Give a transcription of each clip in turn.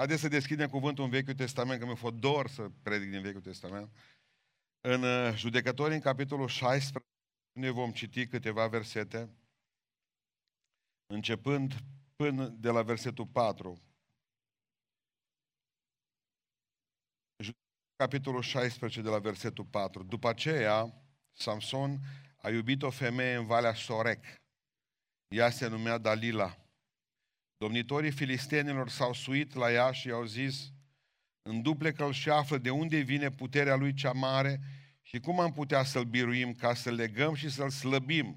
Haideți să deschidem cuvântul în Vechiul Testament, că mi-a fost dor să predic din Vechiul Testament. În uh, Judecători, în capitolul 16, ne vom citi câteva versete, începând până de la versetul 4. Capitolul 16 de la versetul 4. După aceea, Samson a iubit o femeie în Valea Sorec. Ea se numea Dalila. Domnitorii filistenilor s-au suit la ea și i-au zis, în duple că și află de unde vine puterea lui cea mare și cum am putea să-l biruim ca să legăm și să-l slăbim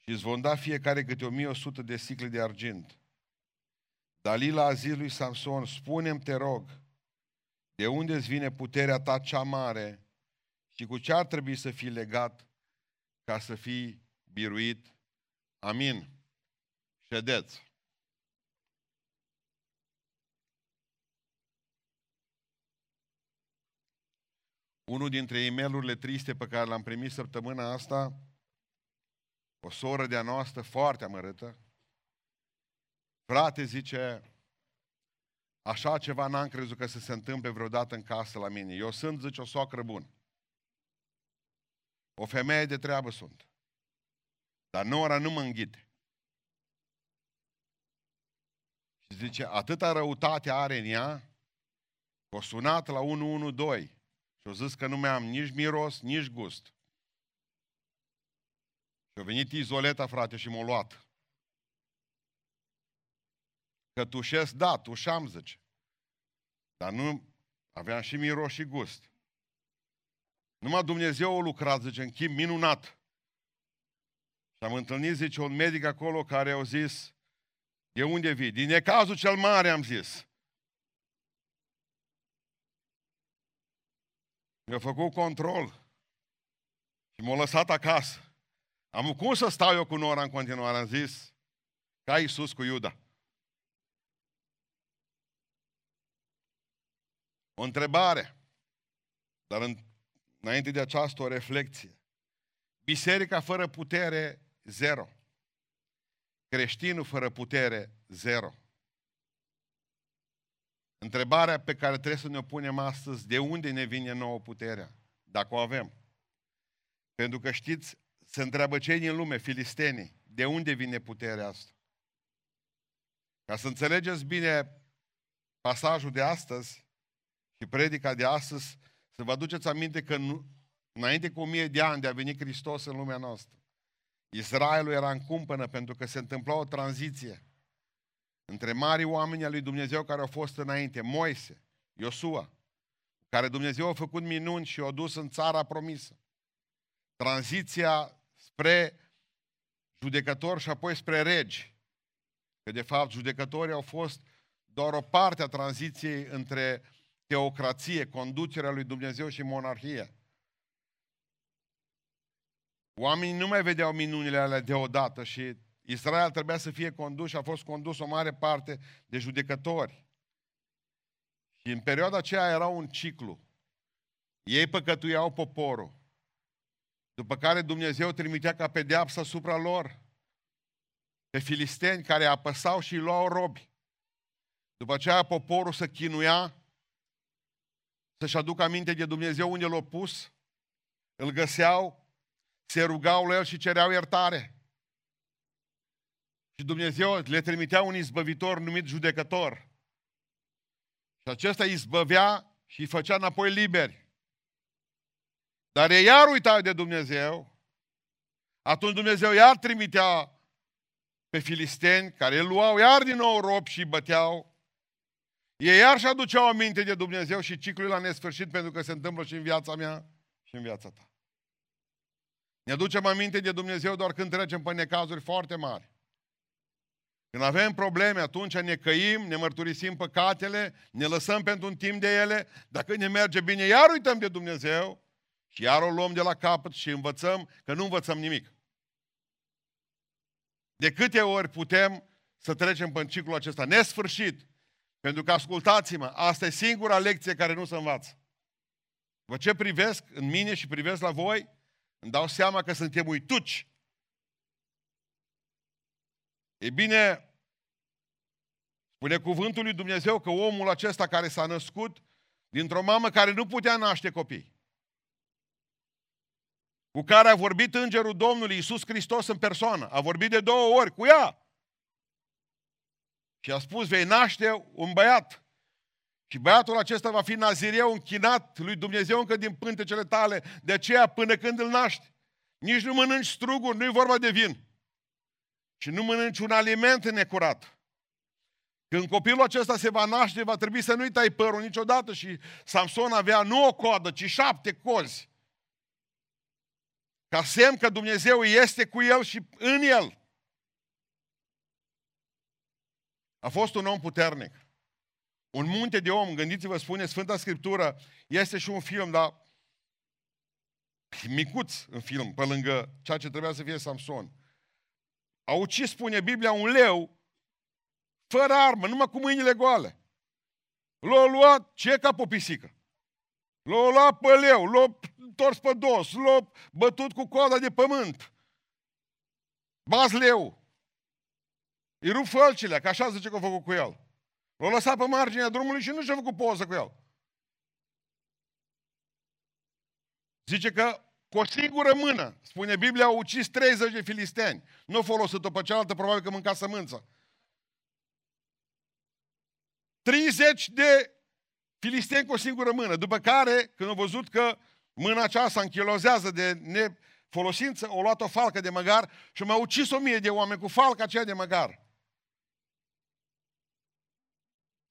și îți vom da fiecare câte 1100 de sicle de argint. Dalila a zis lui Samson, spune te rog, de unde îți vine puterea ta cea mare și cu ce ar trebui să fii legat ca să fii biruit? Amin. Ședeți. Unul dintre e triste pe care l-am primit săptămâna asta, o soră de-a noastră foarte amărâtă, frate, zice, așa ceva n-am crezut că să se întâmple vreodată în casă la mine. Eu sunt, zice, o soacră bună. O femeie de treabă sunt. Dar Nora nu mă înghite. Și zice, atâta răutate are în ea, o sunat la 112 și au zis că nu mai am nici miros, nici gust. Și a venit izoleta, frate, și m-a luat. Că tușesc, da, tușam, zice. Dar nu aveam și miros și gust. Numai Dumnezeu a lucrat, zice, în chip minunat. Și am întâlnit, zice, un medic acolo care au zis, de unde vii? Din necazul cel mare, am zis. Mi-a făcut control și m-a lăsat acasă. Am cum să stau eu cu Nora în continuare? Am zis, ca Iisus cu Iuda. O întrebare, dar în, înainte de aceasta o reflexie. Biserica fără putere, zero. Creștinul fără putere, zero. Întrebarea pe care trebuie să ne punem astăzi, de unde ne vine nouă puterea? Dacă o avem. Pentru că știți, se întreabă cei din lume, filistenii, de unde vine puterea asta? Ca să înțelegeți bine pasajul de astăzi și predica de astăzi, să vă aduceți aminte că nu, înainte cu o mie de ani de a venit Hristos în lumea noastră, Israelul era în cumpănă pentru că se întâmpla o tranziție între mari oameni al lui Dumnezeu care au fost înainte, Moise, Iosua, care Dumnezeu a făcut minuni și o dus în țara promisă. Tranziția spre judecători și apoi spre regi. Că de fapt judecătorii au fost doar o parte a tranziției între teocrație, conducerea lui Dumnezeu și monarhie. Oamenii nu mai vedeau minunile alea deodată și Israel trebuia să fie condus și a fost condus o mare parte de judecători. Și în perioada aceea era un ciclu. Ei păcătuiau poporul. După care Dumnezeu trimitea ca pedeapsă asupra lor pe filisteni care apăsau și îi luau robi. După aceea poporul să chinuia, să-și aducă aminte de Dumnezeu unde l-a pus, îl găseau, se rugau la el și cereau iertare. Și Dumnezeu le trimitea un izbăvitor numit judecător. Și acesta izbăvea și îi făcea înapoi liberi. Dar ei iar uitau de Dumnezeu. Atunci Dumnezeu iar trimitea pe filisteni, care îl luau iar din nou rob și băteau. Ei iar și aduceau aminte de Dumnezeu și ciclul la nesfârșit pentru că se întâmplă și în viața mea și în viața ta. Ne aducem aminte de Dumnezeu doar când trecem pe necazuri foarte mari. Când avem probleme, atunci ne căim, ne mărturisim păcatele, ne lăsăm pentru un timp de ele, dacă ne merge bine, iar uităm de Dumnezeu și iar o luăm de la capăt și învățăm că nu învățăm nimic. De câte ori putem să trecem pe ciclul acesta nesfârșit? Pentru că, ascultați-mă, asta e singura lecție care nu se învață. Vă ce privesc în mine și privesc la voi, îmi dau seama că suntem uituci E bine, Spune cuvântul lui Dumnezeu că omul acesta care s-a născut dintr-o mamă care nu putea naște copii, cu care a vorbit îngerul Domnului Iisus Hristos în persoană, a vorbit de două ori cu ea. Și a spus, vei naște un băiat. Și băiatul acesta va fi nazireu închinat lui Dumnezeu încă din pântecele tale, de aceea până când îl naști. Nici nu mănânci struguri, nu-i vorba de vin. Și nu mănânci un aliment necurat. Când copilul acesta se va naște, va trebui să nu-i tai părul niciodată. Și Samson avea nu o coadă, ci șapte cozi. Ca semn că Dumnezeu este cu el și în el. A fost un om puternic. Un munte de om, gândiți-vă, spune Sfânta Scriptură, este și un film, dar micuț în film, pe lângă ceea ce trebuia să fie Samson. A ucis, spune Biblia, un leu fără armă, numai cu mâinile goale. L-a luat, ce ca pe pisică? L-a luat pe leu, l-a întors pe dos, l-a bătut cu coada de pământ. Baz leu. Îi rup fălcile, că așa zice că a făcut cu el. L-a lăsat pe marginea drumului și nu și-a făcut poză cu el. Zice că cu o singură mână, spune Biblia, au ucis 30 de filisteni. Nu a folosit-o pe cealaltă, probabil că mânca sămânță. 30 de filisteni cu o singură mână. După care, când au văzut că mâna aceasta închilozează de nefolosință, au luat o falcă de măgar și m-au ucis o mie de oameni cu falca aceea de măgar.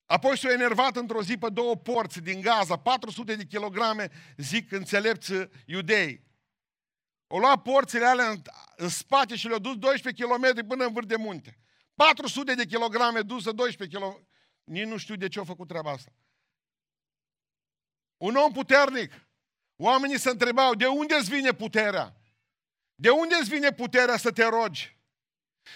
Apoi s-au enervat într-o zi pe două porți din Gaza, 400 de kilograme, zic înțelepți iudei. O luat porțile alea în, în spate și le-au dus 12 km până în vârf de munte. 400 de kilograme dusă 12 km. Nici nu știu de ce au făcut treaba asta. Un om puternic. Oamenii se întrebau, de unde îți vine puterea? De unde îți vine puterea să te rogi?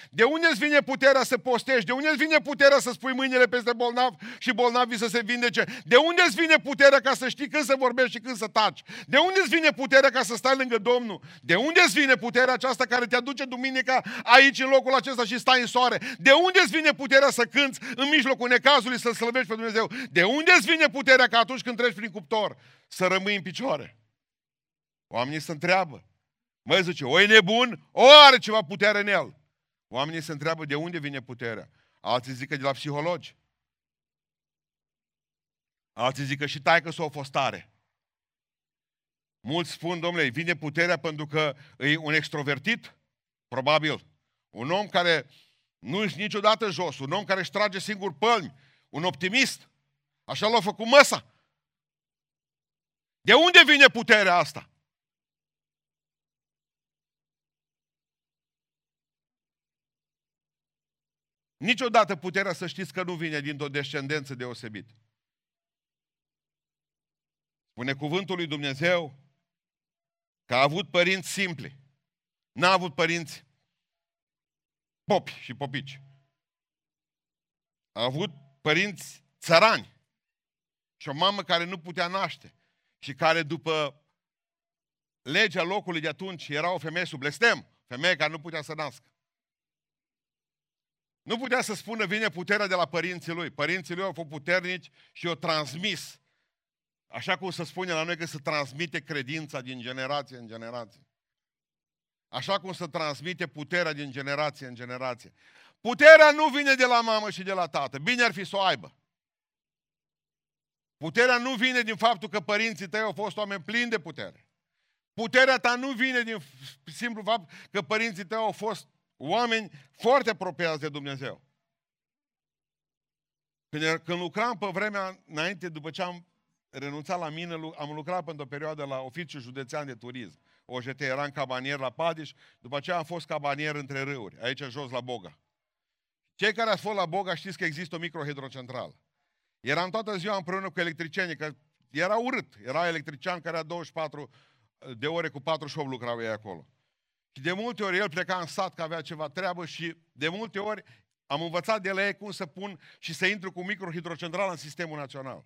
De unde îți vine puterea să postești? De unde îți vine puterea să spui mâinile peste bolnav și bolnavii să se vindece? De unde îți vine puterea ca să știi când să vorbești și când să taci? De unde îți vine puterea ca să stai lângă Domnul? De unde îți vine puterea aceasta care te aduce duminica aici în locul acesta și stai în soare? De unde îți vine puterea să cânți în mijlocul necazului să slăbești pe Dumnezeu? De unde îți vine puterea ca atunci când treci prin cuptor să rămâi în picioare? Oamenii se întreabă. Măi, zice, o e nebun, o are ceva putere în el. Oamenii se întreabă de unde vine puterea. Alții zic că de la psihologi. Alții zic că și taică s-o fost tare. Mulți spun, domnule, vine puterea pentru că e un extrovertit? Probabil. Un om care nu ești niciodată jos, un om care își trage singur pălmi, un optimist. Așa l-a făcut măsa. De unde vine puterea asta? Niciodată puterea să știți că nu vine dintr-o descendență deosebită. Spune cuvântul lui Dumnezeu că a avut părinți simpli. N-a avut părinți popi și popici. A avut părinți țărani și o mamă care nu putea naște și care după legea locului de atunci era o femeie sub blestem, femeie care nu putea să nască. Nu putea să spună vine puterea de la părinții lui. Părinții lui au fost puternici și o transmis. Așa cum se spune la noi că se transmite credința din generație în generație. Așa cum se transmite puterea din generație în generație. Puterea nu vine de la mamă și de la tată. Bine ar fi să o aibă. Puterea nu vine din faptul că părinții tăi au fost oameni plini de putere. Puterea ta nu vine din simplu fapt că părinții tăi au fost Oameni foarte apropiați de Dumnezeu. Când, când lucram pe vremea înainte, după ce am renunțat la mine, am lucrat pentru o perioadă la Oficiul Județean de Turism. OJT, eram cabanier la Padiș, după aceea am fost cabanier între râuri, aici jos la Boga. Cei care ați fost la Boga știți că există o microhidrocentrală. Eram toată ziua împreună cu electricienii, că era urât. Era electrician care a 24 de ore cu 48 lucrau ei acolo. Și de multe ori el pleca în sat că avea ceva treabă și de multe ori am învățat de la ei cum să pun și să intru cu microhidrocentrală în sistemul național.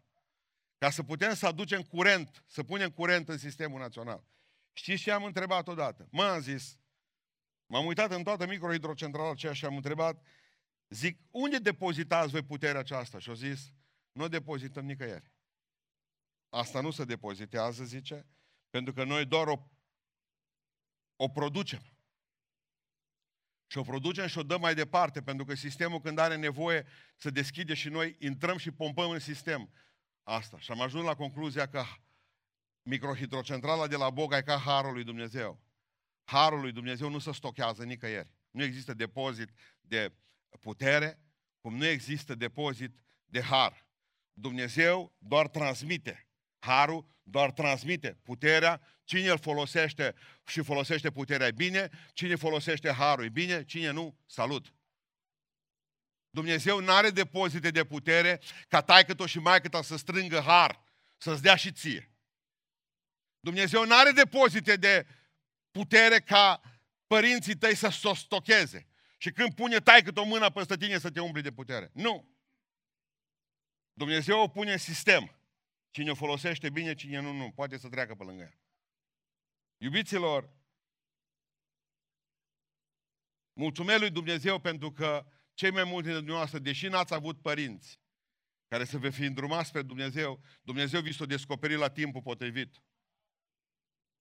Ca să putem să aducem curent, să punem curent în sistemul național. Știți ce am întrebat odată? M-am zis, m-am uitat în toată microhidrocentrala aceea și am întrebat, Zic, unde depozitați voi puterea aceasta? Și au zis, nu o depozităm nicăieri. Asta nu se depozitează, zice, pentru că noi doar o, o producem. Și o producem și o dăm mai departe, pentru că sistemul când are nevoie să deschide și noi intrăm și pompăm în sistem asta. Și am ajuns la concluzia că microhidrocentrala de la Boga e ca harul lui Dumnezeu. Harul lui Dumnezeu nu se stochează nicăieri. Nu există depozit de putere, cum nu există depozit de har. Dumnezeu doar transmite. Harul doar transmite puterea. Cine îl folosește și folosește puterea bine, cine folosește harul e bine, cine nu, salut. Dumnezeu nu are depozite de putere ca taică și mai ta să strângă har, să-ți dea și ție. Dumnezeu nu are depozite de putere ca părinții tăi să o stocheze. Și când pune taică o mână peste tine să te umbli de putere. Nu. Dumnezeu o pune în sistem. Cine o folosește bine, cine nu, nu. Poate să treacă pe lângă ea. Iubiților, mulțumesc lui Dumnezeu pentru că cei mai mulți dintre dumneavoastră, deși n-ați avut părinți care să vă fi îndrumat spre Dumnezeu, Dumnezeu vi s-o descoperi la timpul potrivit.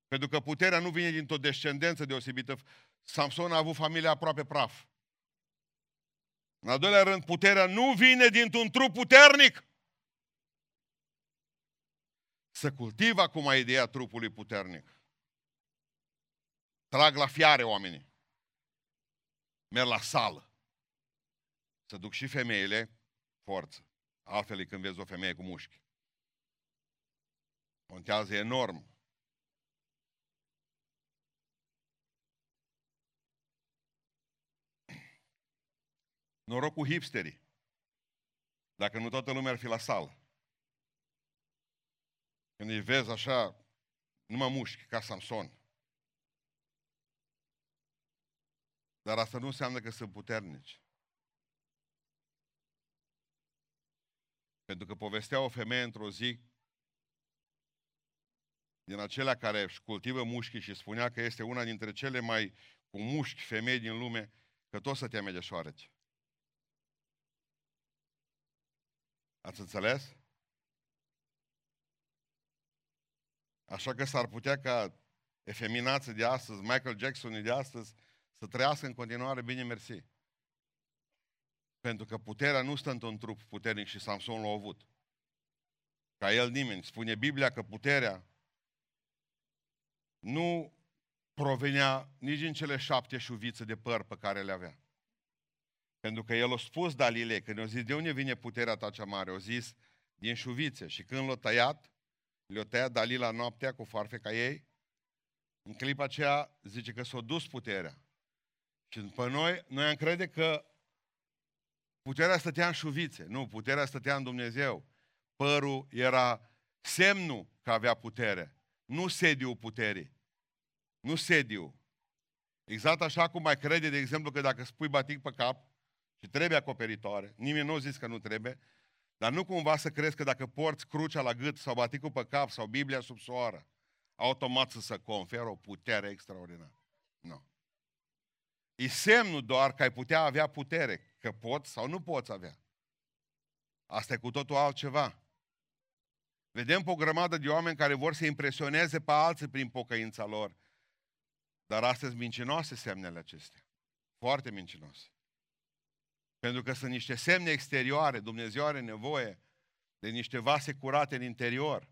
Pentru că puterea nu vine dintr-o descendență deosebită. Samson a avut familia aproape praf. În al doilea rând, puterea nu vine dintr-un trup puternic. Să cultivă acum ideea trupului puternic. Trag la fiare oamenii. Merg la sală. Să duc și femeile forță. Altfel când vezi o femeie cu mușchi. Contează enorm Noroc cu hipsterii. Dacă nu toată lumea ar fi la sală. Când îi vezi așa, numai mușchi, ca Samson. Dar asta nu înseamnă că sunt puternici. Pentru că povestea o femeie într-o zi din acelea care își cultivă mușchi și spunea că este una dintre cele mai cu mușchi femei din lume, că tot să teme de șoareci. Ați înțeles? Așa că s-ar putea ca efeminații de astăzi, Michael Jackson de astăzi, să trăiască în continuare bine mersi. Pentru că puterea nu stă într-un trup puternic și Samson l-a avut. Ca el nimeni. Spune Biblia că puterea nu provenea nici din cele șapte șuvițe de păr pe care le avea. Pentru că el a spus Dalile, când a zis, de unde vine puterea ta cea mare? A zis, din șuvițe. Și când l-a tăiat, le-a tăiat Dalila noaptea cu farfeca ei, în clipa aceea zice că s-a dus puterea. Și după noi, noi am crede că puterea stătea în șuvițe. Nu, puterea stătea în Dumnezeu. Părul era semnul că avea putere. Nu sediul puterii. Nu sediul. Exact așa cum mai crede, de exemplu, că dacă spui batic pe cap, și trebuie acoperitoare. Nimeni nu a zis că nu trebuie. Dar nu cumva să crezi că dacă porți crucea la gât sau baticul pe cap sau Biblia sub soară, automat să se conferă o putere extraordinară. Nu. E semnul doar că ai putea avea putere, că poți sau nu poți avea. Asta e cu totul altceva. Vedem pe o grămadă de oameni care vor să impresioneze pe alții prin pocăința lor. Dar astăzi mincinoase semnele acestea. Foarte mincinoase. Pentru că sunt niște semne exterioare. Dumnezeu are nevoie de niște vase curate în interior.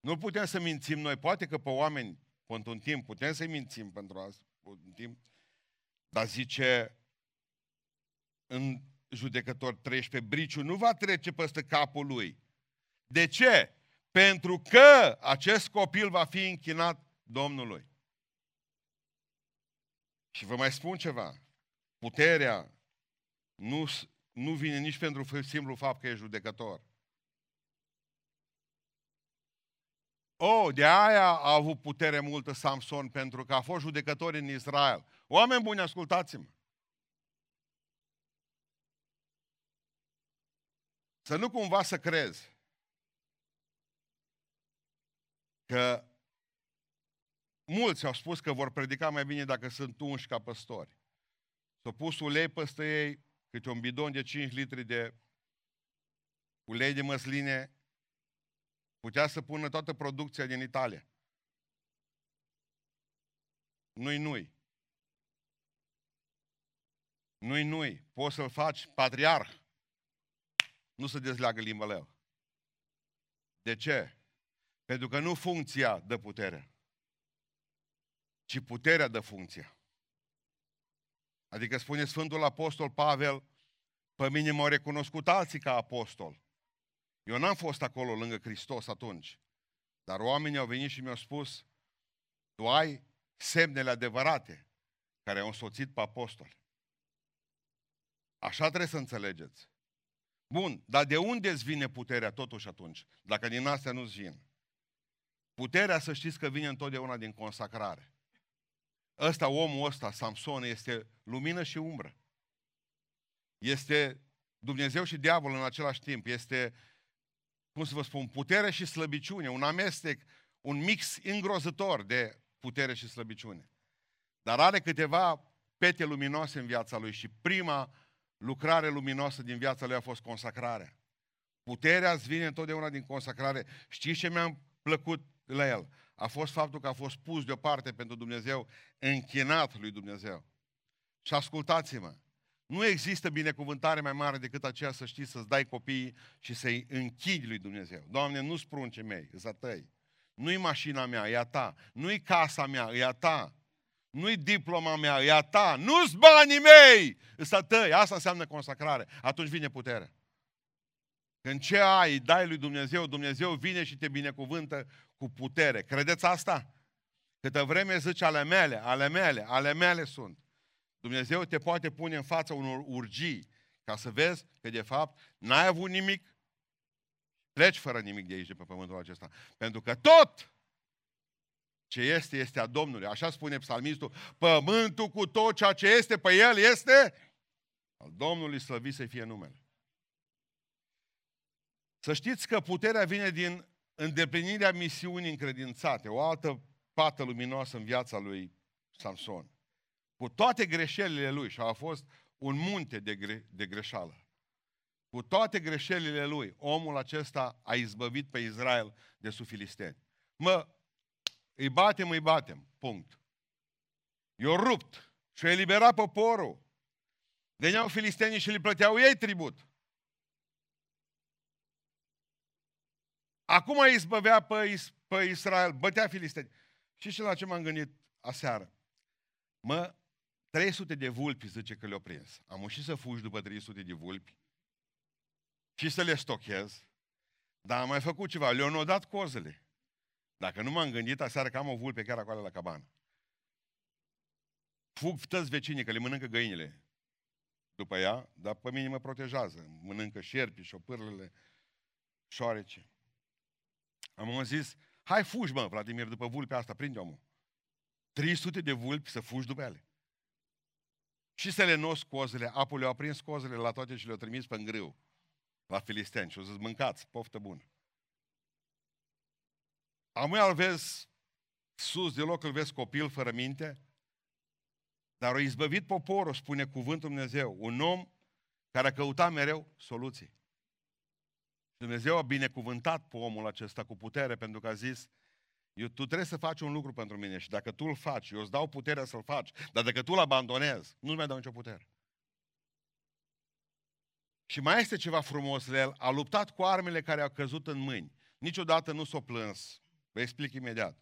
Nu putem să mințim noi. Poate că pe oameni, pentru un timp, putem să-i mințim pentru asta, un timp. Dar zice în judecător 13, briciul nu va trece peste capul lui. De ce? Pentru că acest copil va fi închinat Domnului. Și vă mai spun ceva. Puterea nu, nu vine nici pentru simplu fapt că e judecător. Oh, de aia a avut putere multă Samson, pentru că a fost judecător în Israel. Oameni buni, ascultați-mă. Să nu cumva să crezi că mulți au spus că vor predica mai bine dacă sunt unși ca păstori. S-a pus ulei peste ei, câte un bidon de 5 litri de ulei de măsline, putea să pună toată producția din Italia. Nu-i nu-i. Nu-i nu-i. Poți să-l faci patriarh. Nu se dezleagă limba leu. De ce? Pentru că nu funcția dă putere, ci puterea dă funcția. Adică spune Sfântul Apostol Pavel, pe mine m-au recunoscut alții ca apostol. Eu n-am fost acolo lângă Hristos atunci, dar oamenii au venit și mi-au spus, tu ai semnele adevărate care au însoțit pe apostoli. Așa trebuie să înțelegeți. Bun, dar de unde îți vine puterea totuși atunci, dacă din astea nu-ți vine? Puterea să știți că vine întotdeauna din consacrare. Ăsta, omul ăsta, Samson, este lumină și umbră. Este Dumnezeu și diavol în același timp. Este, cum să vă spun, putere și slăbiciune, un amestec, un mix îngrozător de putere și slăbiciune. Dar are câteva pete luminoase în viața lui și prima lucrare luminoasă din viața lui a fost consacrarea. Puterea îți vine întotdeauna din consacrare. Știți ce mi-a plăcut la el? A fost faptul că a fost pus deoparte pentru Dumnezeu, închinat lui Dumnezeu. Și ascultați-mă, nu există binecuvântare mai mare decât aceea să știi să-ți dai copiii și să-i închidi lui Dumnezeu. Doamne, nu sprunce mei, îți tăi. Nu-i mașina mea, e a ta. Nu-i casa mea, e a ta. Nu-i diploma mea, e a ta. Nu-s banii mei, îți a tăi. Asta înseamnă consacrare. Atunci vine puterea. Când ce ai, dai lui Dumnezeu, Dumnezeu vine și te binecuvântă cu putere. Credeți asta? Câtă vreme zici ale mele, ale mele, ale mele sunt. Dumnezeu te poate pune în fața unor urgii ca să vezi că de fapt n-ai avut nimic, pleci fără nimic de aici, de pe pământul acesta. Pentru că tot ce este, este a Domnului. Așa spune psalmistul, pământul cu tot ceea ce este pe el este al Domnului slăvit să fie numele. Să știți că puterea vine din îndeplinirea misiunii încredințate, o altă pată luminoasă în viața lui Samson. Cu toate greșelile lui, și a fost un munte de, gre- de greșeală, cu toate greșelile lui, omul acesta a izbăvit pe Israel de sufilisteni. Mă, îi batem, îi batem, punct. I-o rupt și a eliberat poporul. Veneau filistenii și le plăteau ei tribut. Acum îi izbăvea pe, pe Israel, bătea filisteni. Și și la ce m-am gândit aseară? Mă, 300 de vulpi zice că le-au prins. Am ușit să fugi după 300 de vulpi și să le stochez. Dar am mai făcut ceva, le-au dat cozele. Dacă nu m-am gândit aseară că am o vulpe chiar acolo la cabană. Fug tăți vecinii că le mănâncă găinile după ea, dar pe mine mă protejează. Mănâncă șerpi, șopârlele, șoarece. Am zis, hai fugi, mă, Vladimir, după vulpea asta, prinde omul. 300 de vulpi să fugi după ele. Și să le nos cozele, apoi le-au aprins cozele la toate și le-au trimis pe grâu la filisteni și au zis, mâncați, poftă bună. Amui îl vezi sus de loc, îl vezi copil fără minte, dar a izbăvit poporul, spune cuvântul Dumnezeu, un om care a căutat mereu soluții. Dumnezeu a binecuvântat pe omul acesta cu putere pentru că a zis, eu, tu trebuie să faci un lucru pentru mine și dacă tu îl faci, eu îți dau puterea să-l faci, dar dacă tu îl abandonezi, nu-mi mai dau nicio putere. Și mai este ceva frumos de el, a luptat cu armele care au căzut în mâini. Niciodată nu s-a plâns. Vă explic imediat.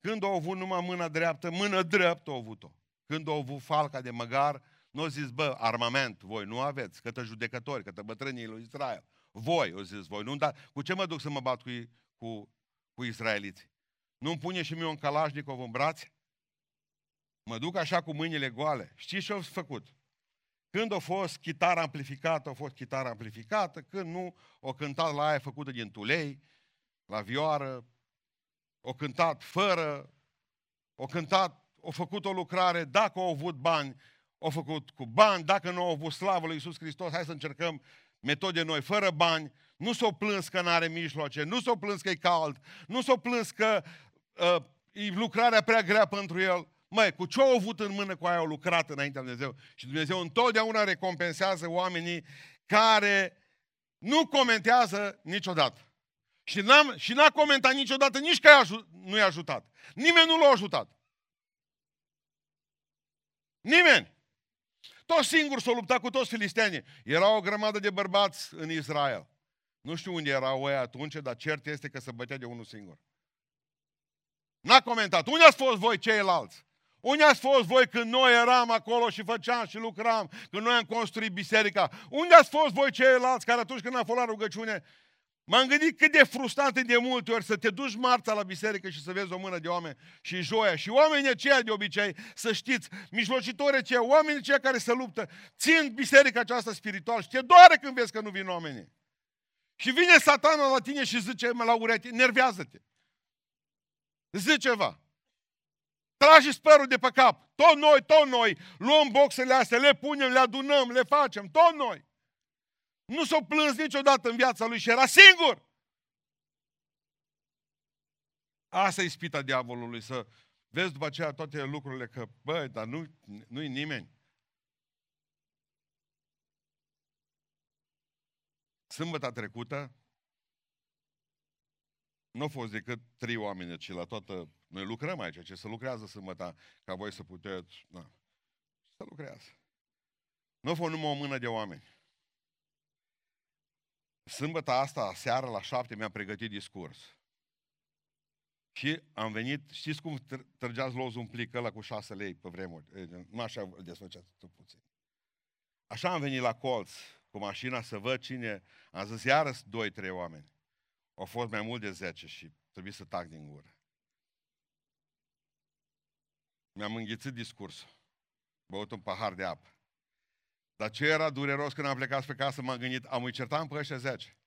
Când au avut numai mâna dreaptă, mână dreaptă au avut-o. Când au avut falca de măgar, nu au zis, bă, armament, voi nu aveți, către judecători, către bătrânii lui Israel. Voi, au zis voi, nu, dar cu ce mă duc să mă bat cu, cu, cu israeliții? Nu-mi pune și mie un calașnicov în brațe? Mă duc așa cu mâinile goale. Știți ce au făcut? Când a fost chitară amplificată, a fost chitară amplificată, când nu, o cântat la aia făcută din tulei, la vioară, o cântat fără, o cântat, o făcut o lucrare, dacă au avut bani, au făcut cu bani, dacă nu au avut slavă lui Iisus Hristos, hai să încercăm metode noi, fără bani, nu s-o plâns că nu are mijloace, nu s-o plâns că e cald, nu s-o plâns că uh, e lucrarea prea grea pentru el, Măi, cu ce au avut în mână cu aia au lucrat înaintea Dumnezeu? Și Dumnezeu întotdeauna recompensează oamenii care nu comentează niciodată. Și, n-am, și n-a comentat niciodată nici că nu i-a ajutat. Nimeni nu l-a ajutat. Nimeni. Tot singur s-a luptat cu toți filistenii. Era o grămadă de bărbați în Israel. Nu știu unde erau ei atunci, dar cert este că se bătea de unul singur. N-a comentat. Unde ați fost voi ceilalți? Unde ați fost voi când noi eram acolo și făceam și lucram, când noi am construit biserica? Unde ați fost voi ceilalți care atunci când am fost la rugăciune M-am gândit cât de frustrant e de multe ori să te duci marța la biserică și să vezi o mână de oameni și joia. Și oamenii aceia de obicei, să știți, mijlocitori aceia, oamenii aceia care se luptă, țin biserica aceasta spirituală și te doare când vezi că nu vin oamenii. Și vine satana la tine și zice la ureche, nervează-te. Zice ceva. Tragi spărul de pe cap. Tot noi, tot noi. Luăm boxele astea, le punem, le adunăm, le facem. Tot noi. Nu s-o plâns niciodată în viața lui și era singur. Asta e spita diavolului, să vezi după aceea toate lucrurile că, băi, dar nu, nu-i nimeni. Sâmbătă trecută, nu au fost decât trei oameni, ci la toată... Noi lucrăm aici, ce să lucrează sâmbătă, ca voi să puteți... Na, să lucrează. Nu a fost numai o mână de oameni. Sâmbătă asta, seara la șapte, mi-am pregătit discurs. Și am venit, știți cum trăgeați lozul un plic ăla cu șase lei pe vremuri? Nu așa îl desfăceați tot puțin. Așa am venit la colț cu mașina să văd cine... Am zis, iară doi, trei oameni. Au fost mai mult de zece și trebuie să tac din gură. Mi-am înghițit discursul. Băut un pahar de apă. Dar ce era dureros când am plecat pe casă, m-am gândit, am îi certat pe ăștia zece.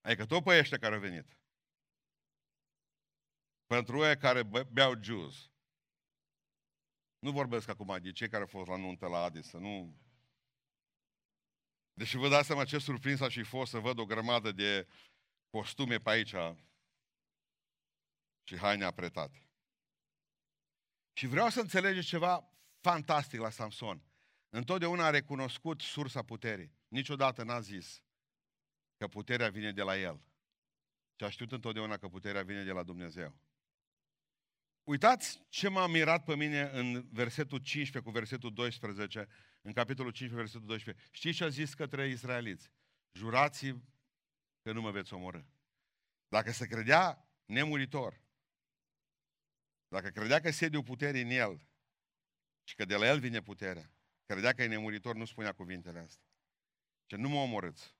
Adică tot pe ăștia care au venit. Pentru ei care beau juice. Nu vorbesc acum de cei care au fost la nuntă la Adis, să nu... Deși vă dați seama ce surprins aș fi fost să văd o grămadă de costume pe aici și haine apretate. Și vreau să înțelegeți ceva fantastic la Samson. Întotdeauna a recunoscut sursa puterii. Niciodată n-a zis că puterea vine de la el. Și a știut întotdeauna că puterea vine de la Dumnezeu. Uitați ce m-a mirat pe mine în versetul 15 cu versetul 12, în capitolul 15, versetul 12. Știți ce a zis către israeliți? Jurați că nu mă veți omorâ. Dacă se credea nemuritor, dacă credea că sediul puterii în el și că de la el vine puterea, Credea că e nemuritor, nu spunea cuvintele astea. Ce nu mă omorâți.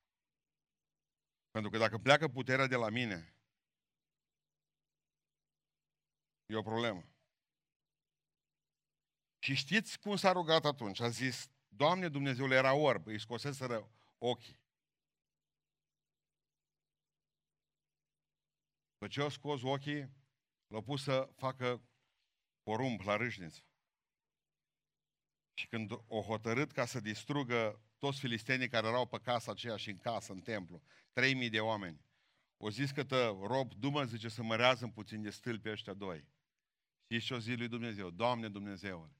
Pentru că dacă pleacă puterea de la mine, e o problemă. Și știți cum s-a rugat atunci? A zis, Doamne Dumnezeule, era orb, îi scoseseră ochii. După ce au scos ochii, l-au pus să facă porumb la râșniță. Și când o hotărât ca să distrugă toți filistenii care erau pe casa aceea și în casă, în templu, 3000 de oameni, o zis că tă, rob, dumă, zice, să mărează în puțin de stâlpi ăștia doi. Și și o zi lui Dumnezeu, Doamne Dumnezeu,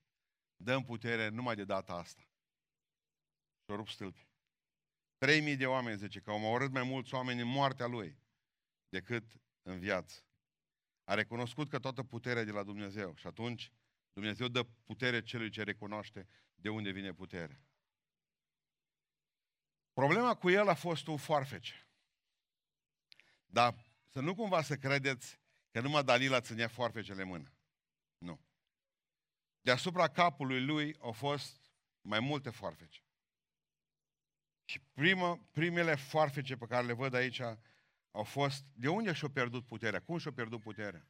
dăm putere numai de data asta. Și-o rup stâlpi. 3000 de oameni, zice, că au omorât mai mulți oameni în moartea lui decât în viață. A recunoscut că toată puterea de la Dumnezeu și atunci Dumnezeu dă putere celui ce recunoaște de unde vine putere. Problema cu el a fost un foarfece. Dar să nu cumva să credeți că numai Dalila ținea foarfecele în mână. Nu. Deasupra capului lui au fost mai multe foarfece. Și primă, primele foarfece pe care le văd aici au fost, de unde și-a pierdut puterea? Cum și-a pierdut puterea?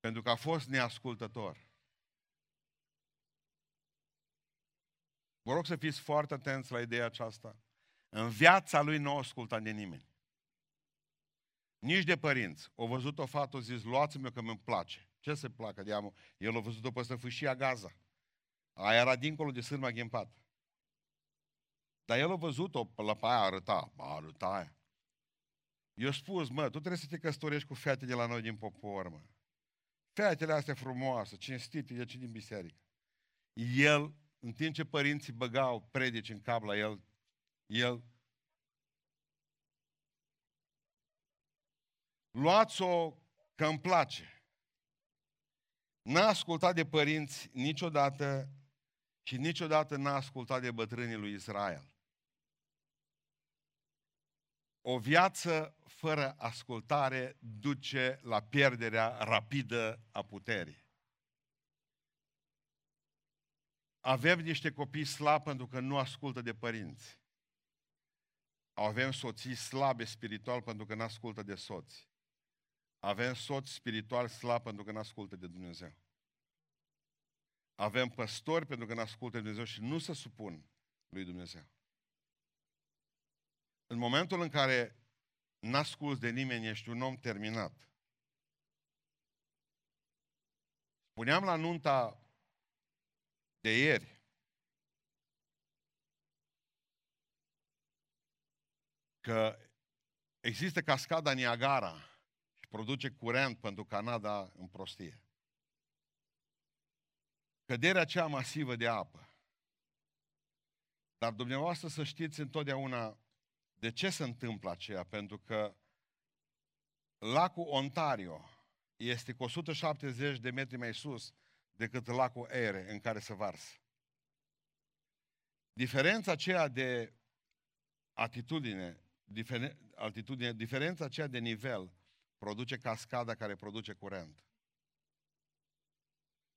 Pentru că a fost neascultător. Vă rog să fiți foarte atenți la ideea aceasta. În viața lui nu asculta de nimeni. Nici de părinți. O văzut o fată, o zis, luați-mi că mi place. Ce se placă de amul? El a văzut-o pe fâșia Gaza. Aia era dincolo de sârma ghempată. Dar el a văzut-o, la pe aia arăta. Ba, arăta aia. Eu spus, mă, tu trebuie să te căsătorești cu fete de la noi din popor, mă. fetele astea frumoase, cinstite, ieși din biserică. El, în timp ce părinții băgau predici în cap la el, el luați-o că îmi place. N-a ascultat de părinți niciodată și niciodată n-a ascultat de bătrânii lui Israel. O viață fără ascultare duce la pierderea rapidă a puterii. Avem niște copii slabi pentru că nu ascultă de părinți. Avem soții slabe spiritual pentru că nu ascultă de soți. Avem soți spiritual slabi pentru că nu ascultă de Dumnezeu. Avem păstori pentru că nu ascultă de Dumnezeu și nu se supun lui Dumnezeu. În momentul în care n-asculți de nimeni, ești un om terminat. Spuneam la nunta de ieri că există cascada Niagara și produce curent pentru Canada în prostie. Căderea cea masivă de apă. Dar dumneavoastră să știți întotdeauna de ce se întâmplă aceea? Pentru că lacul Ontario este cu 170 de metri mai sus decât lacul Ere în care se varsă. Diferența aceea de atitudine, difer, altitudine, diferența aceea de nivel produce cascada care produce curent.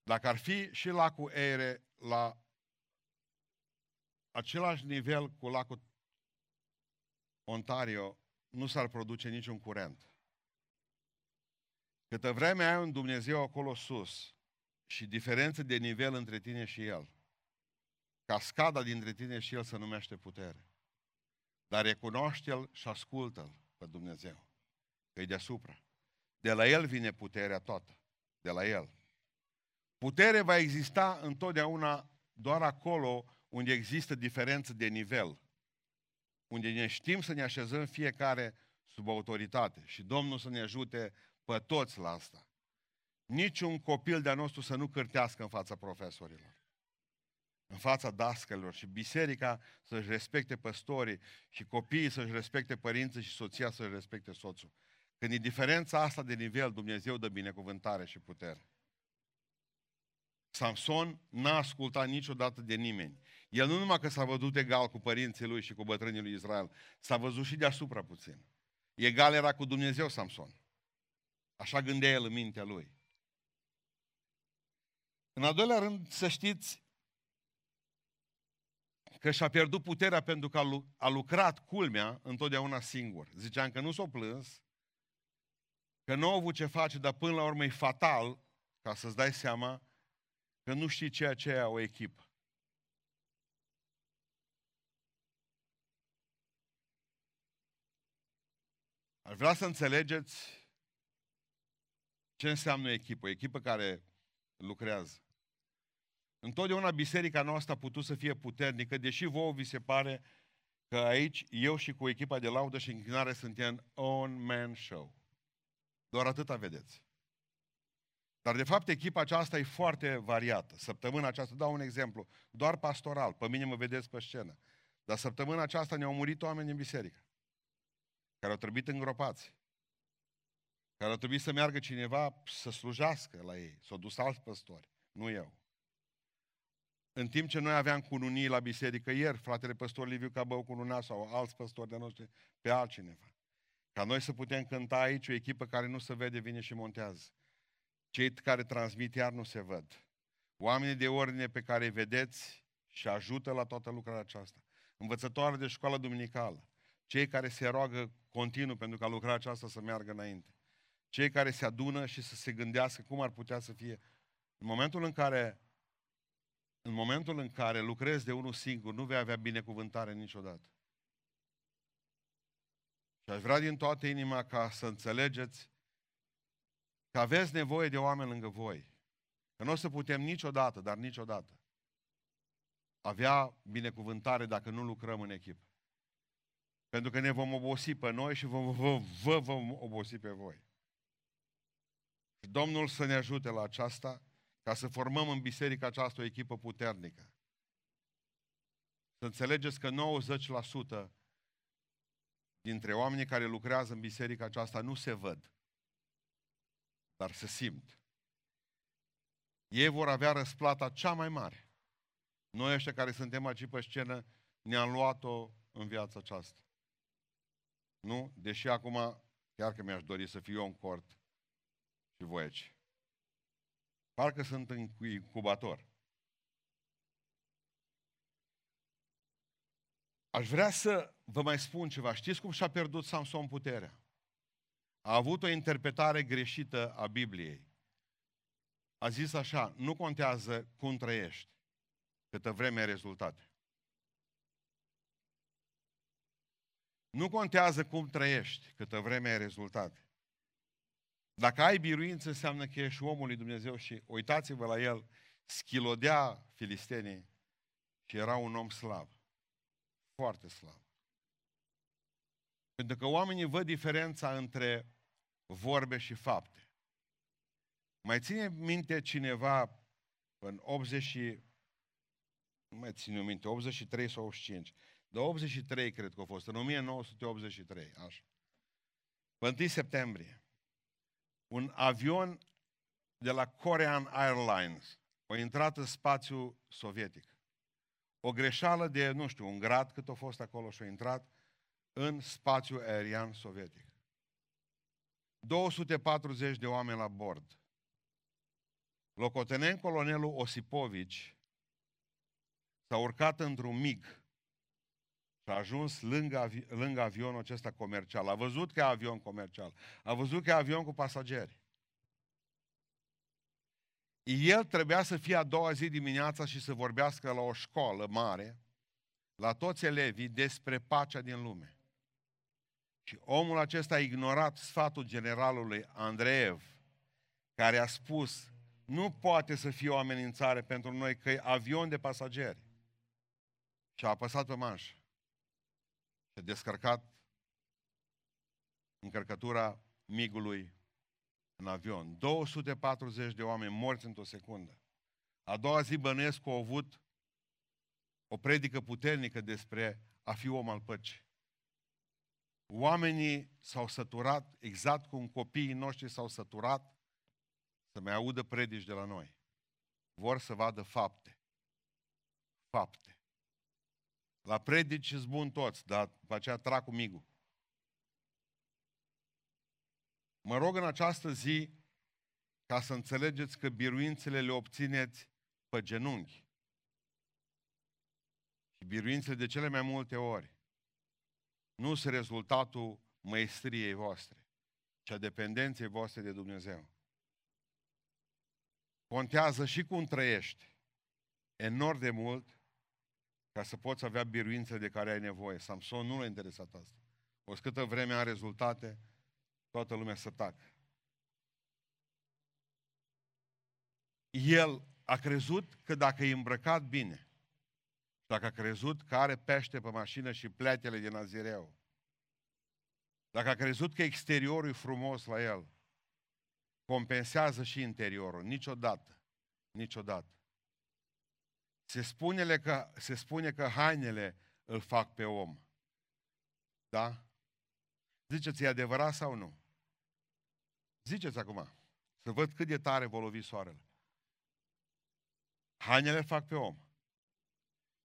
Dacă ar fi și lacul Ere la același nivel cu lacul Ontario, nu s-ar produce niciun curent. Câtă vreme ai un Dumnezeu acolo sus și diferență de nivel între tine și El, cascada dintre tine și El se numește putere. Dar recunoaște-L și ascultă-L pe Dumnezeu, că e deasupra. De la El vine puterea toată, de la El. Putere va exista întotdeauna doar acolo unde există diferență de nivel unde ne știm să ne așezăm fiecare sub autoritate și Domnul să ne ajute pe toți la asta. Niciun copil de-a nostru să nu cârtească în fața profesorilor, în fața dascălor și biserica să-și respecte păstorii și copiii să-și respecte părinții și soția să-și respecte soțul. Când e diferența asta de nivel, Dumnezeu dă binecuvântare și putere. Samson n-a ascultat niciodată de nimeni. El nu numai că s-a văzut egal cu părinții lui și cu bătrânii lui Israel, s-a văzut și deasupra puțin. Egal era cu Dumnezeu Samson. Așa gândea el în mintea lui. În al doilea rând, să știți că și-a pierdut puterea pentru că a lucrat culmea întotdeauna singur. Ziceam că nu s-o plâns, că nu a avut ce face, dar până la urmă e fatal, ca să-ți dai seama, că nu știi ceea ce e o echipă. Ar vrea să înțelegeți ce înseamnă o echipă, o echipă care lucrează. Întotdeauna biserica noastră a putut să fie puternică, deși vouă vi se pare că aici eu și cu echipa de laudă și închinare suntem on man show. Doar atâta vedeți. Dar de fapt echipa aceasta e foarte variată. Săptămâna aceasta, dau un exemplu, doar pastoral, pe mine mă vedeți pe scenă. Dar săptămâna aceasta ne-au murit oameni din biserică, care au trebuit îngropați, care au trebuit să meargă cineva să slujească la ei, s-au dus alți păstori, nu eu. În timp ce noi aveam cununii la biserică ieri, fratele păstor Liviu Cabău cununa sau alți păstori de noștri pe altcineva. Ca noi să putem cânta aici o echipă care nu se vede, vine și montează. Cei care transmit iar nu se văd. Oamenii de ordine pe care îi vedeți și ajută la toată lucrarea aceasta. Învățătoare de școală duminicală. Cei care se roagă continuu pentru ca lucrarea aceasta să meargă înainte. Cei care se adună și să se gândească cum ar putea să fie. În momentul în care în momentul în care lucrezi de unul singur, nu vei avea binecuvântare niciodată. Și aș vrea din toată inima ca să înțelegeți că aveți nevoie de oameni lângă voi. Că nu o să putem niciodată, dar niciodată, avea binecuvântare dacă nu lucrăm în echipă. Pentru că ne vom obosi pe noi și vom, vă, vă vom obosi pe voi. Și Domnul să ne ajute la aceasta, ca să formăm în biserica aceasta o echipă puternică. Să înțelegeți că 90% dintre oamenii care lucrează în biserica aceasta nu se văd, dar se simt. Ei vor avea răsplata cea mai mare. Noi ăștia care suntem aici pe scenă ne-am luat-o în viața aceasta. Nu? Deși acum, chiar că mi-aș dori să fiu eu în cort și voi aici. Parcă sunt în incubator. Aș vrea să vă mai spun ceva. Știți cum și-a pierdut Samson puterea? A avut o interpretare greșită a Bibliei. A zis așa, nu contează cum trăiești, câtă vreme ai rezultate. Nu contează cum trăiești, câtă vreme ai rezultate. Dacă ai biruință, înseamnă că ești omul lui Dumnezeu și uitați-vă la el, schilodea filistenii și era un om slab. Foarte slab. Pentru că oamenii văd diferența între vorbe și fapte. Mai ține minte cineva în 80 și... Nu mai ține minte, 83 sau 85. De 83 cred că a fost, în 1983, așa. Pe 1 septembrie, un avion de la Korean Airlines a intrat în spațiu sovietic. O greșeală de, nu știu, un grad cât a fost acolo și a intrat în spațiu aerian sovietic. 240 de oameni la bord. Locotenent colonelul Osipovici s-a urcat într-un mig și a ajuns lângă, avi- lângă avionul acesta comercial. A văzut că e avion comercial. A văzut că e avion cu pasageri. El trebuia să fie a doua zi dimineața și să vorbească la o școală mare, la toți elevii, despre pacea din lume. Și omul acesta a ignorat sfatul generalului Andreev, care a spus, nu poate să fie o amenințare pentru noi că e avion de pasageri. Și a apăsat pe manșă. Și a descărcat încărcătura migului în avion. 240 de oameni morți într-o secundă. A doua zi bănuiesc că au avut o predică puternică despre a fi om al păcii. Oamenii s-au săturat, exact cum copiii noștri s-au săturat, să mai audă predici de la noi. Vor să vadă fapte. Fapte. La predici îți bun toți, dar după aceea trag cu migul. Mă rog în această zi ca să înțelegeți că biruințele le obțineți pe genunchi. Și biruințele de cele mai multe ori nu sunt rezultatul măestriei voastre, ci a dependenței voastre de Dumnezeu. Contează și cum trăiești enorm de mult ca să poți avea biruințe de care ai nevoie. Samson nu l-a interesat asta. O câtă vreme are rezultate, toată lumea să tacă. El a crezut că dacă e îmbrăcat bine, dacă a crezut că are pește pe mașină și pleatele din Nazireu, dacă a crezut că exteriorul e frumos la el, compensează și interiorul. Niciodată. Niciodată. Se spune, că, se spune că hainele îl fac pe om. Da? Ziceți, e adevărat sau nu? Ziceți acum, să văd cât de tare vă lovi soarele. Hainele îl fac pe om.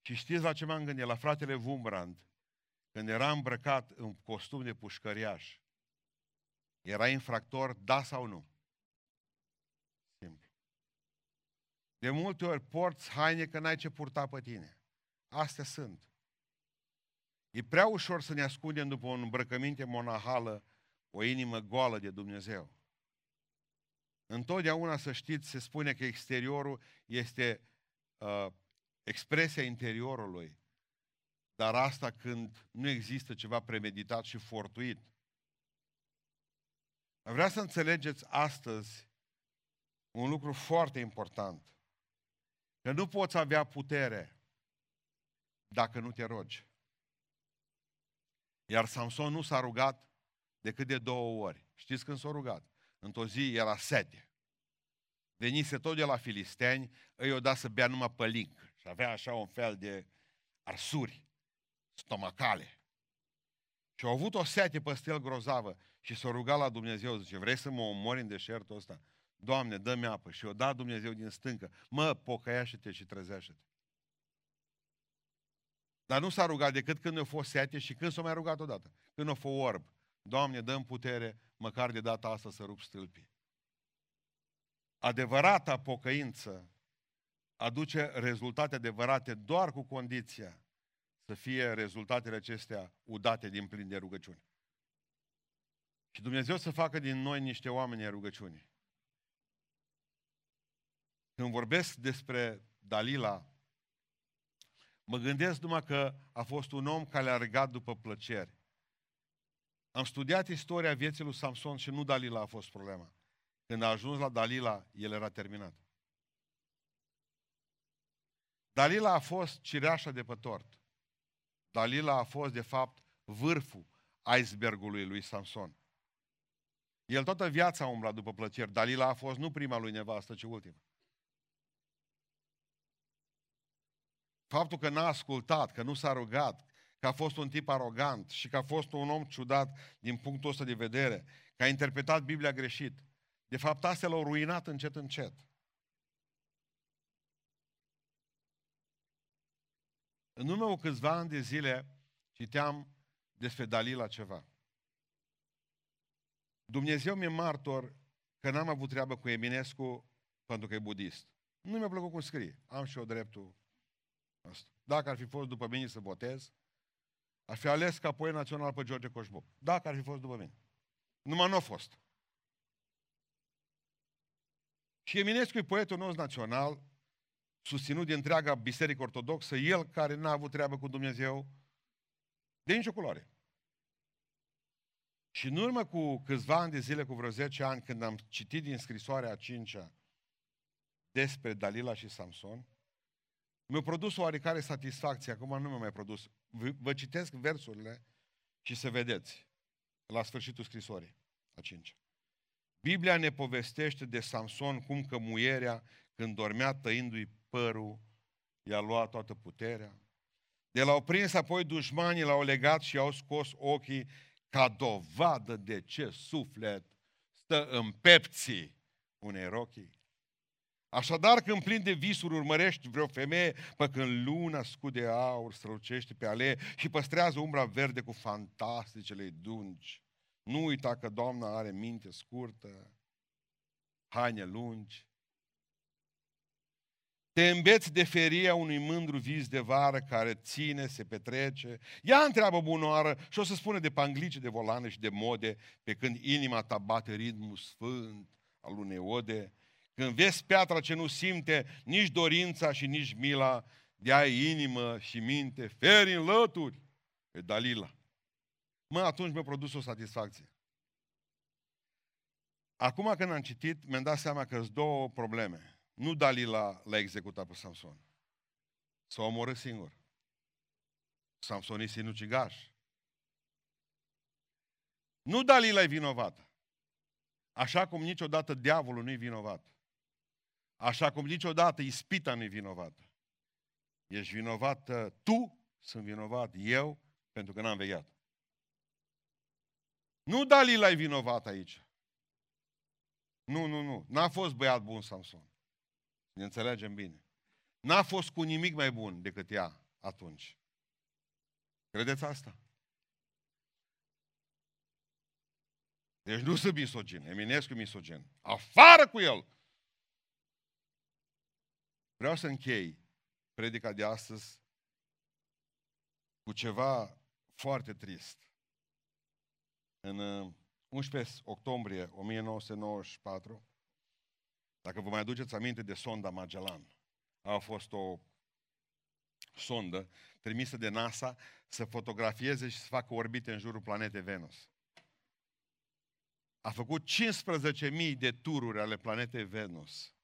Și știți la ce m-am gândit? La fratele Wumbrand, când era îmbrăcat în costum de pușcăriaș. Era infractor, da sau nu? Simplu. De multe ori porți haine că n-ai ce purta pe tine. Astea sunt. E prea ușor să ne ascundem după o îmbrăcăminte monahală o inimă goală de Dumnezeu. Întotdeauna să știți, se spune că exteriorul este uh, expresia interiorului. Dar asta când nu există ceva premeditat și fortuit. Vreau să înțelegeți astăzi un lucru foarte important. Că nu poți avea putere dacă nu te rogi. Iar Samson nu s-a rugat decât de două ori. Știți când s-a rugat? Într-o zi era sete. venise tot de la filisteni, îi o da să bea numai pălinc și avea așa un fel de arsuri stomacale. Și au avut o sete pe el grozavă și s-a rugat la Dumnezeu, zice, vrei să mă omori în deșertul ăsta? Doamne, dă-mi apă. Și o da Dumnezeu din stâncă. Mă, pocăiaște-te și trezește-te. Dar nu s-a rugat decât când a fost sete și când s-a mai rugat odată. Când a fost orb. Doamne, dăm putere, măcar de data asta să rup stâlpii. Adevărata pocăință aduce rezultate adevărate doar cu condiția să fie rezultatele acestea udate din plin de rugăciune. Și Dumnezeu să facă din noi niște oameni în rugăciune. Când vorbesc despre Dalila, mă gândesc numai că a fost un om care a alergat după plăceri. Am studiat istoria vieții lui Samson și nu Dalila a fost problema. Când a ajuns la Dalila, el era terminat. Dalila a fost cireașa de pe tort. Dalila a fost, de fapt, vârful icebergului lui Samson. El toată viața a umblat după plăceri. Dalila a fost nu prima lui nevastă, ci ultima. Faptul că n-a ascultat, că nu s-a rugat, că a fost un tip arogant și că a fost un om ciudat din punctul ăsta de vedere, că a interpretat Biblia greșit, de fapt astea l-au ruinat încet, încet. În urmă cu câțiva ani de zile citeam despre Dalila ceva. Dumnezeu mi-e martor că n-am avut treabă cu Eminescu pentru că e budist. Nu mi-a plăcut cum scrie. Am și eu dreptul ăsta. Dacă ar fi fost după mine să botez, aș fi ales ca poet național pe George Coșbuc. Dacă ar fi fost după mine. Numai nu a fost. Și Eminescu e poetul nostru național, susținut de întreaga biserică ortodoxă, el care n-a avut treabă cu Dumnezeu, de nicio culoare. Și în urmă cu câțiva ani de zile, cu vreo 10 ani, când am citit din scrisoarea a cincea despre Dalila și Samson, mi-a produs o oarecare satisfacție, acum nu mi-a mai produs. Vă citesc versurile și să vedeți la sfârșitul scrisorii a cincea. Biblia ne povestește de Samson cum că muierea, când dormea tăindu-i părul, i-a luat toată puterea. De l-au prins apoi dușmanii, l-au legat și au scos ochii ca dovadă de ce suflet stă în pepții unei rochii. Așadar, când plin de visuri urmărești vreo femeie, pe când luna scude aur strălucește pe alee și păstrează umbra verde cu fantasticele dungi, nu uita că Doamna are minte scurtă, haine lungi. Te îmbeți de feria unui mândru vis de vară care ține, se petrece. Ia întreabă bunoară și o să spune de panglice, de volane și de mode, pe când inima ta bate ritmul sfânt al unei ode. Când vezi piatra ce nu simte nici dorința și nici mila, de ai inimă și minte, feri în lături pe Dalila. Mă, atunci mi-a produs o satisfacție. Acum când am citit, mi-am dat seama că sunt două probleme. Nu Dalila l-a executat pe Samson. S-a omorât singur. Samson e sinucigaș. Nu Dalila e vinovată. Așa cum niciodată diavolul nu e vinovat. Așa cum niciodată ispita nu e vinovată. Ești vinovată tu, sunt vinovat eu, pentru că n-am vegheat. Nu Dalila e vinovat aici. Nu, nu, nu. N-a fost băiat bun Samson. Ne înțelegem bine. N-a fost cu nimic mai bun decât ea atunci. Credeți asta? Deci nu sunt misogin. Eminescu misogin. Afară cu el! Vreau să închei predica de astăzi cu ceva foarte trist. În 11 octombrie 1994, dacă vă mai aduceți aminte de sonda Magellan, a fost o sondă trimisă de NASA să fotografieze și să facă orbite în jurul planetei Venus. A făcut 15.000 de tururi ale planetei Venus,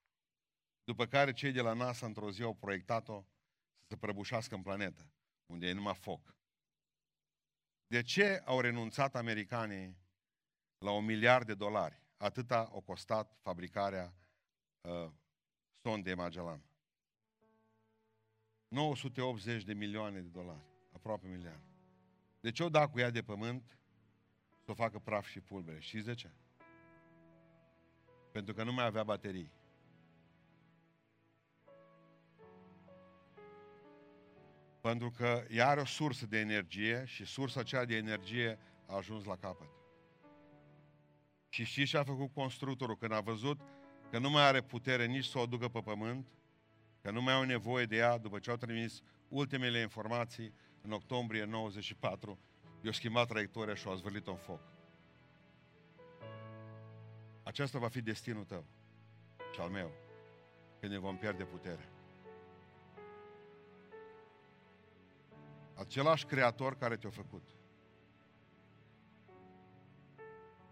după care cei de la NASA într-o zi au proiectat-o să se prăbușească în planetă, unde e numai foc. De ce au renunțat americanii la un miliard de dolari. Atâta a costat fabricarea uh, sonde Magellan. 980 de milioane de dolari, aproape miliard. De ce o da cu ea de pământ să o facă praf și pulbere? Știți de ce? Pentru că nu mai avea baterii. Pentru că ea are o sursă de energie și sursa aceea de energie a ajuns la capăt. Și știți ce a făcut constructorul când a văzut că nu mai are putere nici să o ducă pe pământ, că nu mai au nevoie de ea după ce au trimis ultimele informații în octombrie 94, i-a schimbat traiectoria și a zvârlit-o în foc. Aceasta va fi destinul tău și al meu, când ne vom pierde puterea. Același creator care te-a făcut.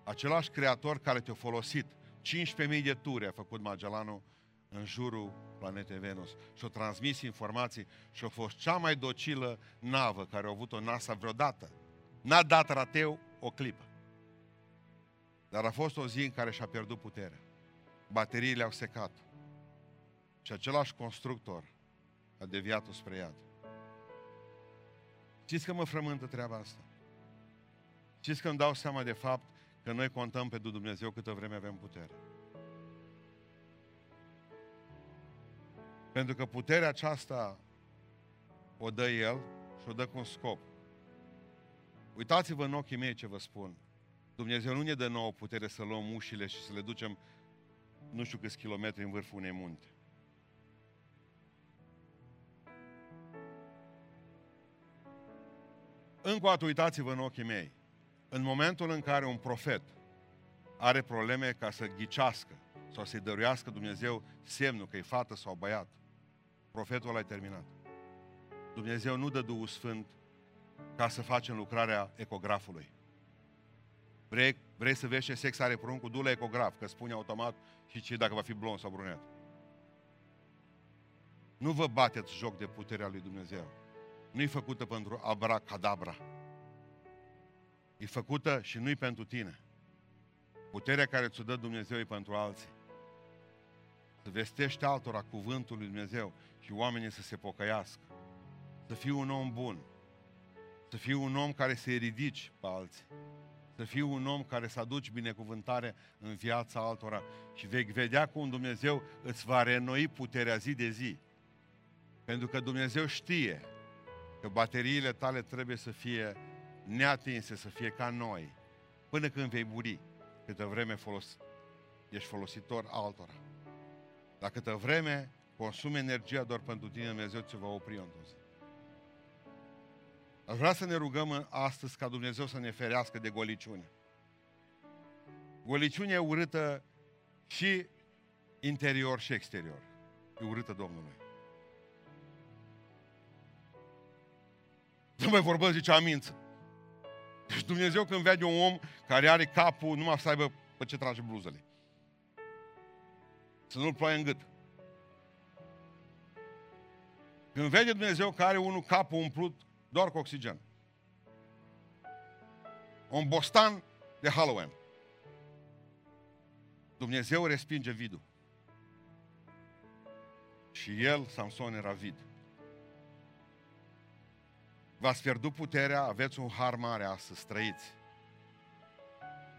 Același creator care te-a folosit. 15.000 de ture a făcut Magellanul în jurul planetei Venus și-a transmis informații și a fost cea mai docilă navă care a avut-o NASA vreodată. N-a dat rateu o clipă. Dar a fost o zi în care și-a pierdut puterea. Bateriile au secat. Și același constructor a deviat-o spre iad. Știți că mă frământă treaba asta? Știți că îmi dau seama de fapt că noi contăm pe Dumnezeu câtă vreme avem putere. Pentru că puterea aceasta o dă El și o dă cu un scop. Uitați-vă în ochii mei ce vă spun. Dumnezeu nu ne dă nouă putere să luăm ușile și să le ducem nu știu câți kilometri în vârful unei munte. Încă o dată uitați-vă în ochii mei. În momentul în care un profet are probleme ca să ghicească sau să-i dăruiască Dumnezeu semnul că e fată sau băiat, profetul ăla e terminat. Dumnezeu nu dă Duhul Sfânt ca să facem lucrarea ecografului. Vrei, vrei să vezi ce sex are pruncul? Du la ecograf, că spune automat și ce dacă va fi blond sau brunet. Nu vă bateți joc de puterea lui Dumnezeu. Nu-i făcută pentru abracadabra. E făcută și nu-i pentru tine. Puterea care ți-o dă Dumnezeu e pentru alții. Să vestești altora cuvântul lui Dumnezeu și oamenii să se pocăiască. Să fii un om bun. Să fii un om care să-i ridici pe alții. Să fii un om care să aduci binecuvântare în viața altora și vei vedea cum Dumnezeu îți va renoi puterea zi de zi. Pentru că Dumnezeu știe că bateriile tale trebuie să fie neatinse, să fie ca noi, până când vei muri, câtă vreme folos, ești folositor altora. La câtă vreme consumi energia doar pentru tine, Dumnezeu ți va opri într-o zi. Aș vrea să ne rugăm astăzi ca Dumnezeu să ne ferească de goliciune. Goliciunea e urâtă și interior și exterior. E urâtă Domnului. Nu mai vorbesc, zice, amință. Deci Dumnezeu când vede un om care are capul, numai să aibă pe ce trage bluzele. Să nu-l ploaie în gât. Când vede Dumnezeu că are unul capul umplut doar cu oxigen. Un bostan de Halloween. Dumnezeu respinge vidul. Și el, Samson, era vid. V-ați pierdut puterea, aveți un har mare astăzi, trăiți.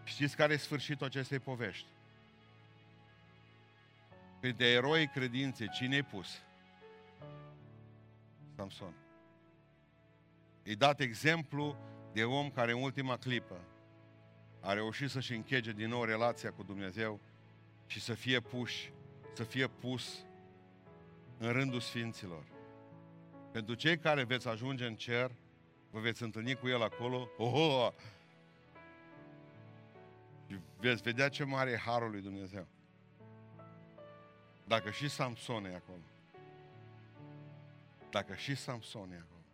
Știți care e sfârșitul acestei povești? Printre eroi credinței, cine i pus? Samson. E dat exemplu de om care în ultima clipă a reușit să-și închege din nou relația cu Dumnezeu și să fie puși, să fie pus în rândul sfinților. Pentru cei care veți ajunge în cer, vă veți întâlni cu El acolo, oho! Și veți vedea ce mare e Harul lui Dumnezeu. Dacă și Samson e acolo. Dacă și Samson e acolo.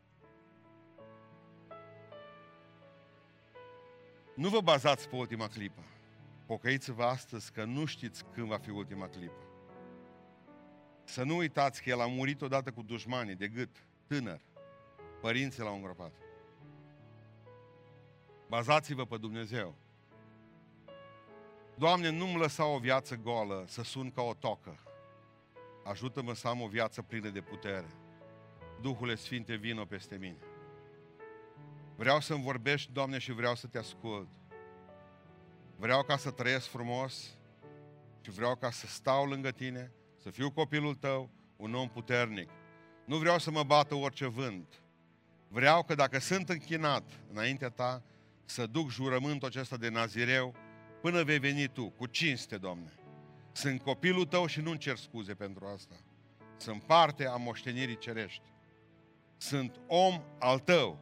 Nu vă bazați pe ultima clipă. Pocăiți-vă astăzi că nu știți când va fi ultima clipă. Să nu uitați că el a murit odată cu dușmanii de gât, tânăr. Părinții l-au îngropat. Bazați-vă pe Dumnezeu. Doamne, nu-mi lăsa o viață goală să sun ca o tocă. ajută-mă să am o viață plină de putere. Duhule Sfinte, vină peste mine. Vreau să-mi vorbești, Doamne, și vreau să te ascult. Vreau ca să trăiesc frumos și vreau ca să stau lângă tine, să fiu copilul tău, un om puternic. Nu vreau să mă bată orice vânt. Vreau că dacă sunt închinat înaintea ta, să duc jurământul acesta de nazireu până vei veni tu, cu cinste, Doamne. Sunt copilul tău și nu-mi cer scuze pentru asta. Sunt parte a moștenirii cerești. Sunt om al tău.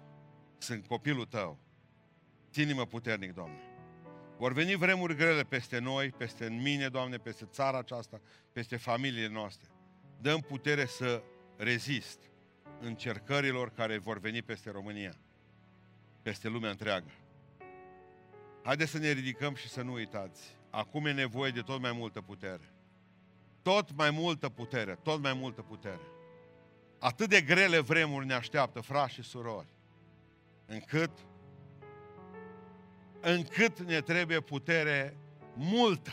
Sunt copilul tău. Ține-mă puternic, Doamne. Vor veni vremuri grele peste noi, peste mine, Doamne, peste țara aceasta, peste familiile noastre. Dăm putere să rezist încercărilor care vor veni peste România, peste lumea întreagă. Haideți să ne ridicăm și să nu uitați. Acum e nevoie de tot mai multă putere. Tot mai multă putere, tot mai multă putere. Atât de grele vremuri ne așteaptă, frați și surori, încât, încât ne trebuie putere multă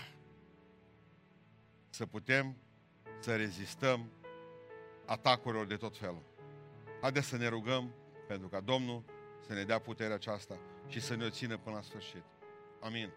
să putem să rezistăm atacurilor de tot felul. Haideți să ne rugăm pentru ca Domnul să ne dea puterea aceasta și să ne o țină până la sfârșit. Amin.